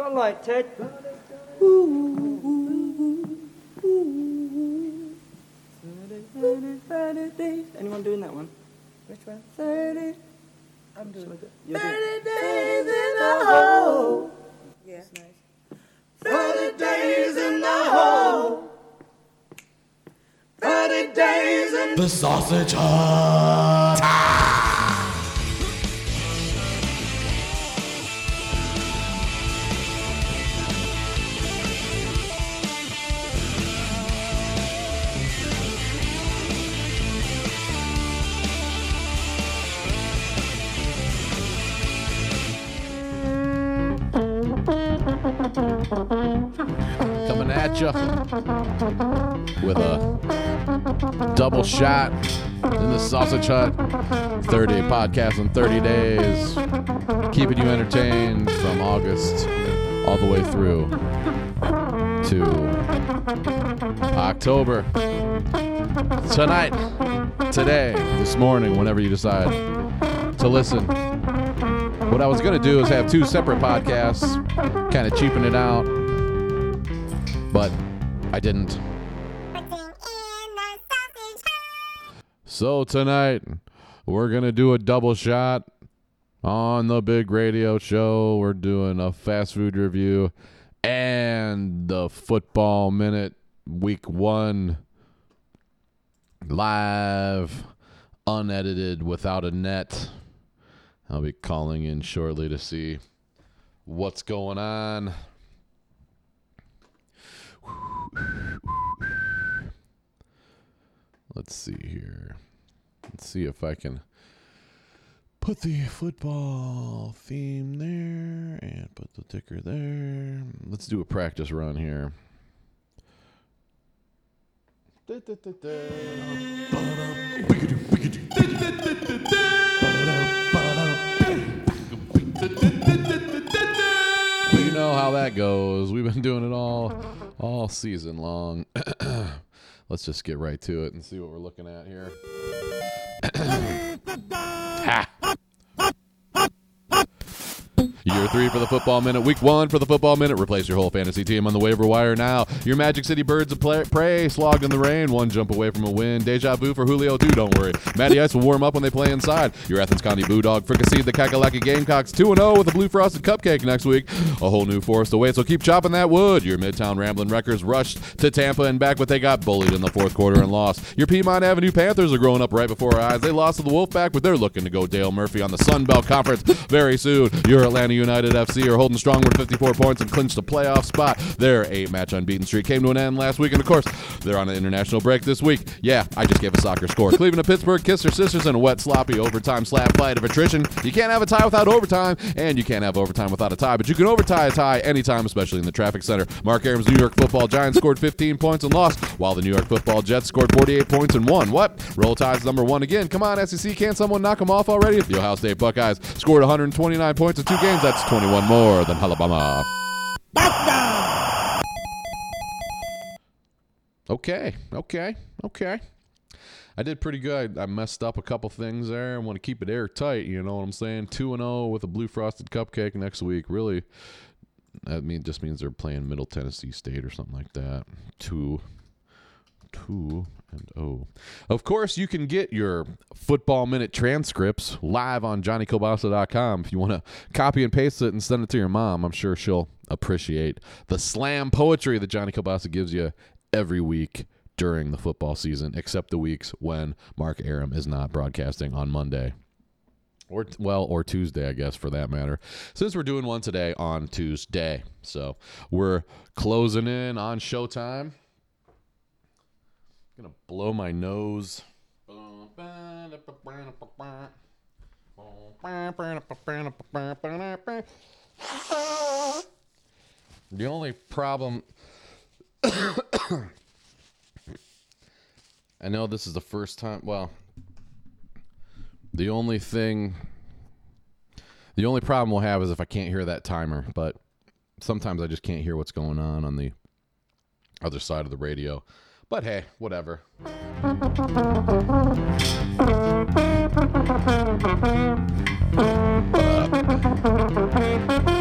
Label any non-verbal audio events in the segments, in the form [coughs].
Got light, Ted. Anyone doing that one? Which one? 30. I'm doing it. You're doing it. days in a hole. Yeah. Nice. 30 days in the hole. 30 days in The Sausage Hut. Coming at you with a double shot in the Sausage Hut. 30 podcast in 30 days, keeping you entertained from August all the way through to October. Tonight, today, this morning, whenever you decide to listen. What I was going to do is have two separate podcasts, kind of cheapen it out, but I didn't. So tonight, we're going to do a double shot on the big radio show. We're doing a fast food review and the football minute week one live, unedited, without a net. I'll be calling in shortly to see what's going on. Let's see here. Let's see if I can put the football theme there and put the ticker there. Let's do a practice run here. You know how that goes. We've been doing it all all season long. [clears throat] Let's just get right to it and see what we're looking at here. [clears throat] Year three for the football minute. Week one for the football minute. Replace your whole fantasy team on the waiver wire now. Your Magic City Birds of prey slogged in the rain. One jump away from a win. Deja vu for Julio, too. Don't worry. Matty Ice will warm up when they play inside. Your Athens County Bulldog fricasseed the Kakalaki Gamecocks 2 0 with a blue frosted cupcake next week. A whole new forest away, so keep chopping that wood. Your Midtown Ramblin' Wreckers rushed to Tampa and back, but they got bullied in the fourth quarter and lost. Your Piedmont Avenue Panthers are growing up right before our eyes. They lost to the Wolfpack, but they're looking to go Dale Murphy on the Sun Belt Conference very soon. Your Atlanta United FC are holding strong with 54 points and clinched a playoff spot. Their eight match unbeaten streak came to an end last week, and of course, they're on an international break this week. Yeah, I just gave a soccer score. Cleveland and Pittsburgh kissed their sisters in a wet, sloppy overtime slap fight of attrition. You can't have a tie without overtime, and you can't have overtime without a tie, but you can overtie a tie anytime, especially in the traffic center. Mark Arum's New York football Giants scored 15 points and lost, while the New York football Jets scored 48 points and won. What? Roll Tide's number one again. Come on, SEC, can't someone knock them off already? The Ohio State Buckeyes scored 129 points in two games. That's 21 more than Alabama. Okay, okay, okay. I did pretty good. I messed up a couple things there. I want to keep it airtight. You know what I'm saying? Two and zero with a blue frosted cupcake next week. Really, that mean just means they're playing Middle Tennessee State or something like that. Two, two and oh. Of course, you can get your football minute transcripts live on JohnnyKilbasa.com. If you want to copy and paste it and send it to your mom, I'm sure she'll appreciate the slam poetry that Johnny Kilbasa gives you every week during the football season, except the weeks when Mark Arum is not broadcasting on Monday. Or well, or Tuesday, I guess, for that matter. Since we're doing one today on Tuesday, so we're closing in on showtime. Gonna blow my nose. The only problem. [coughs] I know this is the first time. Well, the only thing. The only problem we'll have is if I can't hear that timer, but sometimes I just can't hear what's going on on the other side of the radio. But hey, whatever. [laughs]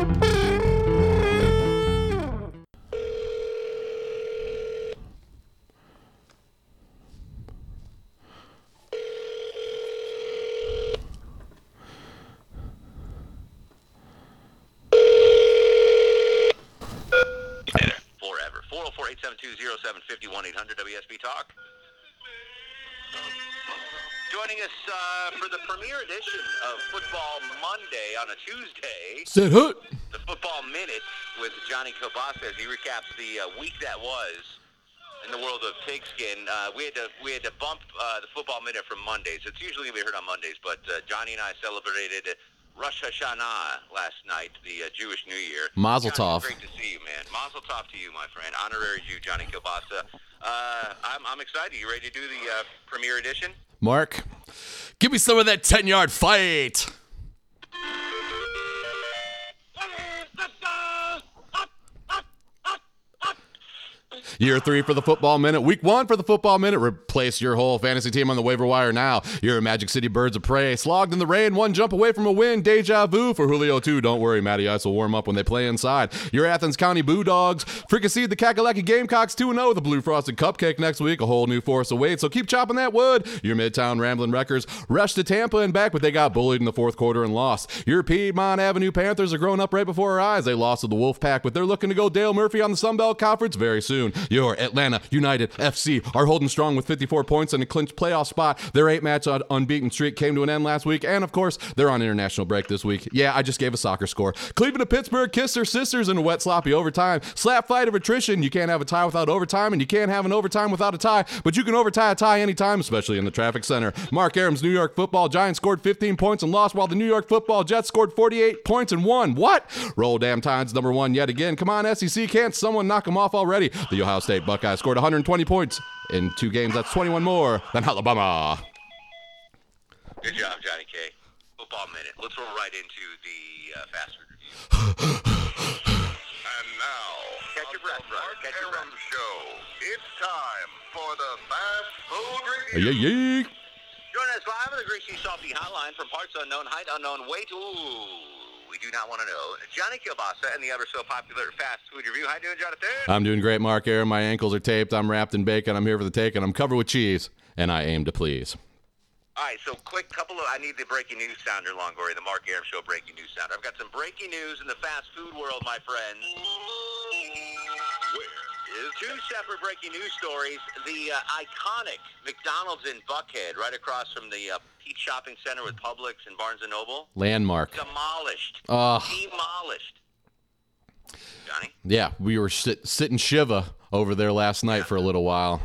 220-750-1800 WSB Talk. Joining us uh, for the premiere edition of Football Monday on a Tuesday, Sit hook. the Football Minute with Johnny Kilbasa as he recaps the uh, week that was in the world of pigskin. Uh, we had to we had to bump uh, the Football Minute from Mondays. It's usually we heard on Mondays, but uh, Johnny and I celebrated Rosh Hashanah last night, the uh, Jewish New Year. Mazel Johnny, tov. Great to see you, man. Mazel tov to you, my friend. Honorary Jew, Johnny Kilbasa. Uh, I'm, I'm excited. You ready to do the uh, premiere edition? Mark, give me some of that 10 yard fight. Year three for the football minute. Week one for the football minute. Replace your whole fantasy team on the waiver wire now. Your Magic City Birds of Prey. Slogged in the rain, one jump away from a win. Deja vu for Julio, too. Don't worry, Matty Ice will warm up when they play inside. Your Athens County Bulldogs. Fricassee the Kakalaki Gamecocks 2 0 with a blue frosted cupcake next week. A whole new force awaits, so keep chopping that wood. Your Midtown Ramblin' Wreckers rushed to Tampa and back, but they got bullied in the fourth quarter and lost. Your Piedmont Avenue Panthers are growing up right before our eyes. They lost to the Wolfpack, but they're looking to go Dale Murphy on the Sun Belt Conference very soon. Your Atlanta United FC are holding strong with 54 points and a clinched playoff spot. Their eight match un- unbeaten streak came to an end last week, and of course, they're on international break this week. Yeah, I just gave a soccer score. Cleveland and Pittsburgh kiss their sisters in a wet, sloppy overtime. Slap fight of attrition. You can't have a tie without overtime, and you can't have an overtime without a tie, but you can overtie a tie anytime, especially in the traffic center. Mark Arums, New York football Giants scored 15 points and lost, while the New York football Jets scored 48 points and won. What? Roll damn times number one yet again. Come on, SEC, can't someone knock them off already? The Ohio State Buckeyes scored 120 points in two games. That's 21 more than Alabama. Good job, Johnny K. Football Minute. Let's roll right into the uh, fast food review. And now, Catch your breath, brother. Mark Catch your Arum Show. It's time for the fast food review. Yeah, yeah. Joining us live on the Greasy Salty Hotline from parts unknown, height unknown, way to ooh, we do not want to know. Johnny Kilbasa and the ever so popular fast food review. How you doing, Jonathan? I'm doing great, Mark Aaron. My ankles are taped. I'm wrapped in bacon. I'm here for the take, and I'm covered with cheese, and I aim to please. All right, so quick couple of I need the breaking news sounder, Longoria, the Mark Arum Show breaking news sounder. I've got some breaking news in the fast food world, my friends. Where is Two separate breaking news stories. The uh, iconic McDonald's in Buckhead, right across from the uh, Shopping Center with Publix and Barnes & Noble, Landmark. demolished. Ugh. Demolished. Johnny? Yeah, we were sit, sitting Shiva over there last night for a little while.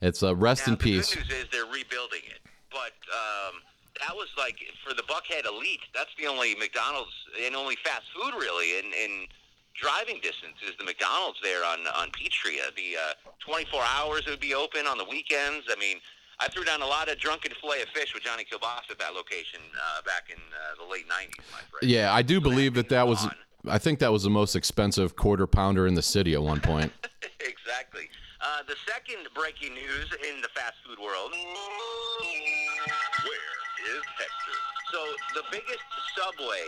It's uh, rest Now, in peace. The good news is they're rebuilding it, but um, that was like for the Buckhead elite. That's the only McDonald's and only fast food really in, in driving distance is the McDonald's there on on. Uh, The uh, 24 hours it would be open on the weekends. I mean. I threw down a lot of drunken fillet of fish with Johnny Kilbasa at that location uh, back in uh, the late 90s, my friend. Yeah, I do So believe that that was. I think that was the most expensive quarter pounder in the city at one point. [laughs] exactly. Uh, the second breaking news in the fast food world. Where is Hector? So the biggest subway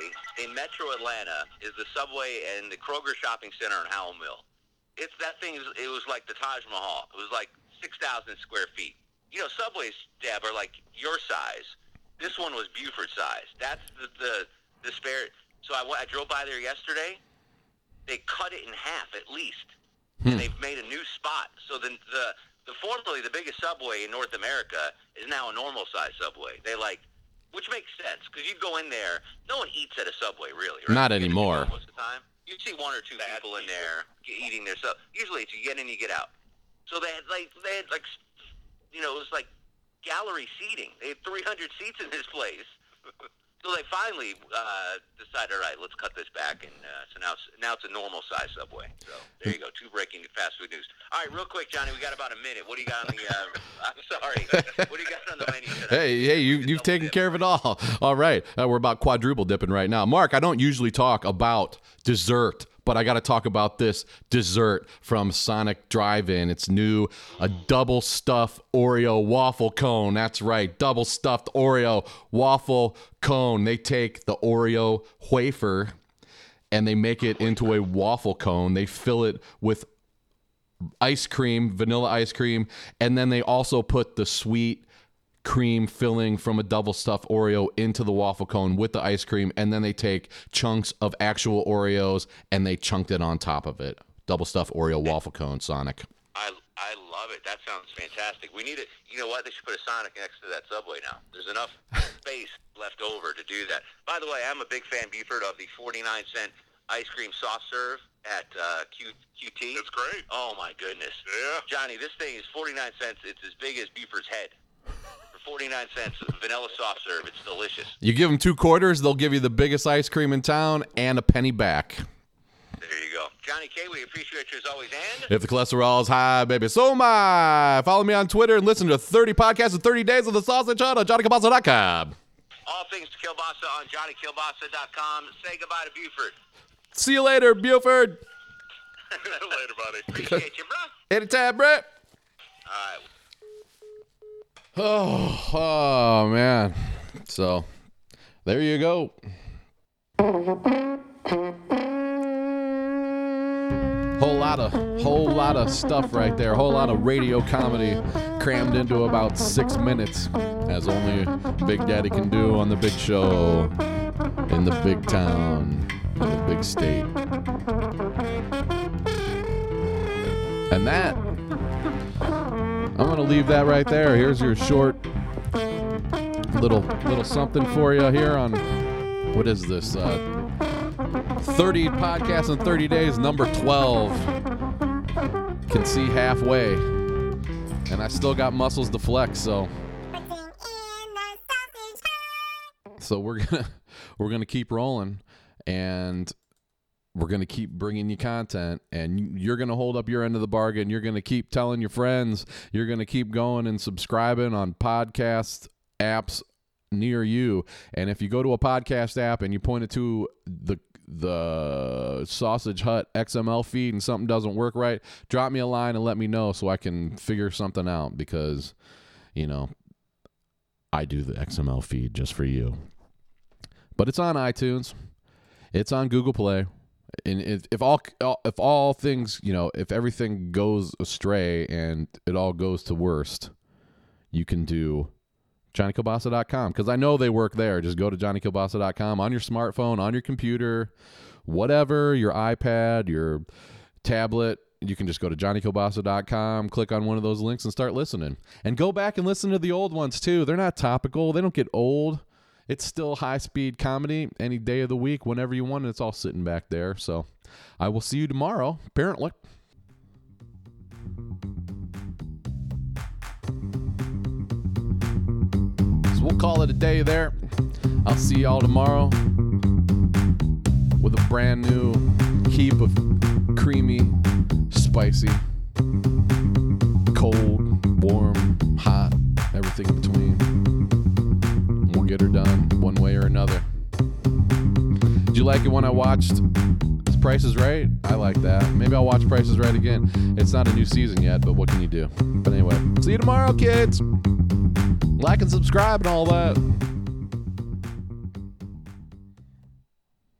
in Metro Atlanta is the subway in the Kroger Shopping Center in Howell Mill. It's that thing. It was like the Taj Mahal. It was like six thousand square feet. You know, subways, Deb, are like your size. This one was Buford size. That's the the, the spare. So I, I drove by there yesterday. They cut it in half at least, hmm. and they've made a new spot. So the the the formerly the biggest subway in North America is now a normal size subway. They like, which makes sense because you go in there, no one eats at a subway really. Right? Not You get to anymore. Most of the time, you see one or two people in there eating their sub. Usually, it's you get in, you get out. So they had like they had like, you know, it was like gallery seating. They had 300 seats in this place. [laughs] So they finally uh, decided, all right, let's cut this back, and uh, so now it's, now it's a normal size subway. So there you go, two breaking fast food news. All right, real quick, Johnny, we got about a minute. What do you got on the? Uh, [laughs] I'm sorry, what do you got on the menu today? Hey, hey, you, you've taken care of it all. [laughs] All right. Uh, we're about quadruple dipping right now. Mark, I don't usually talk about dessert, but I got to talk about this dessert from Sonic Drive In. It's new, a double stuffed Oreo waffle cone. That's right, double stuffed Oreo waffle cone. They take the Oreo wafer and they make it into a waffle cone. They fill it with ice cream, vanilla ice cream, and then they also put the sweet cream filling from a double stuffed Oreo into the waffle cone with the ice cream, and then they take chunks of actual Oreos and they chunked it on top of it. Double stuffed Oreo waffle cone, Sonic. I I love it. That sounds fantastic. We need it. You know what? They should put a Sonic next to that Subway now. There's enough [laughs] space left over to do that. By the way, I'm a big fan, Buford, of the 49 cent ice cream soft serve at uh, Q, QT. That's great. Oh my goodness. Yeah. Johnny, this thing is 49 cents. It's as big as Buford's head. For 49 cents, vanilla soft serve. It's delicious. You give them two quarters, they'll give you the biggest ice cream in town and a penny back. There you go. Johnny K, we appreciate you as always. And If the cholesterol is high, baby, so am I. Follow me on Twitter and listen to 30 podcasts in 30 days of the sausage on JohnnyKilbasa.com. all things to Kilbasa on JohnnyKilbasa.com. Say goodbye to Buford. See you later, Buford. [laughs] Later, buddy. [laughs] Appreciate you, bro. Anytime, Brett. All right. Oh, oh man. So there you go. Whole lot of whole lot of stuff right there. Whole lot of radio comedy crammed into about six minutes, as only Big Daddy can do on the big show in the big town, in the big state. And that I'm gonna leave that right there. Here's your short little little something for you here on what is this? Uh, 30 podcasts in 30 days, number 12. Can see halfway, and I still got muscles to flex. So, so we're gonna [laughs] we're gonna keep rolling, and we're going to keep bringing you content and you're going to hold up your end of the bargain. You're going to keep telling your friends. You're going to keep going and subscribing on podcast apps near you. And if you go to a podcast app and you point it to the the sausage hut xml feed and something doesn't work right drop me a line and let me know so i can figure something out because you know i do the xml feed just for you. But it's on itunes. It's on google play and if, if all if all things you know if everything goes astray and it all goes to worst you can do johnnykilbasa.com because i know they work there. Just go to johnnykilbasa.com on your smartphone on your computer whatever your ipad your tablet. You can just go to johnnykilbasa.com click on one of those links and start listening. And go back and listen to the old ones too. They're not topical. They don't get old it's still high speed comedy any day of the week, whenever you want. It's all sitting back there. So I will see you tomorrow, apparently. So we'll call it a day there. I'll see y'all tomorrow with a brand new heap of creamy, spicy, cold, warm, hot, everything get her done one way or another. Did you like it when I watched Price is Right? I like that. Maybe I'll watch Price is Right again. It's not a new season yet, but what can you do? But anyway, see you tomorrow, kids. Like and subscribe and all that.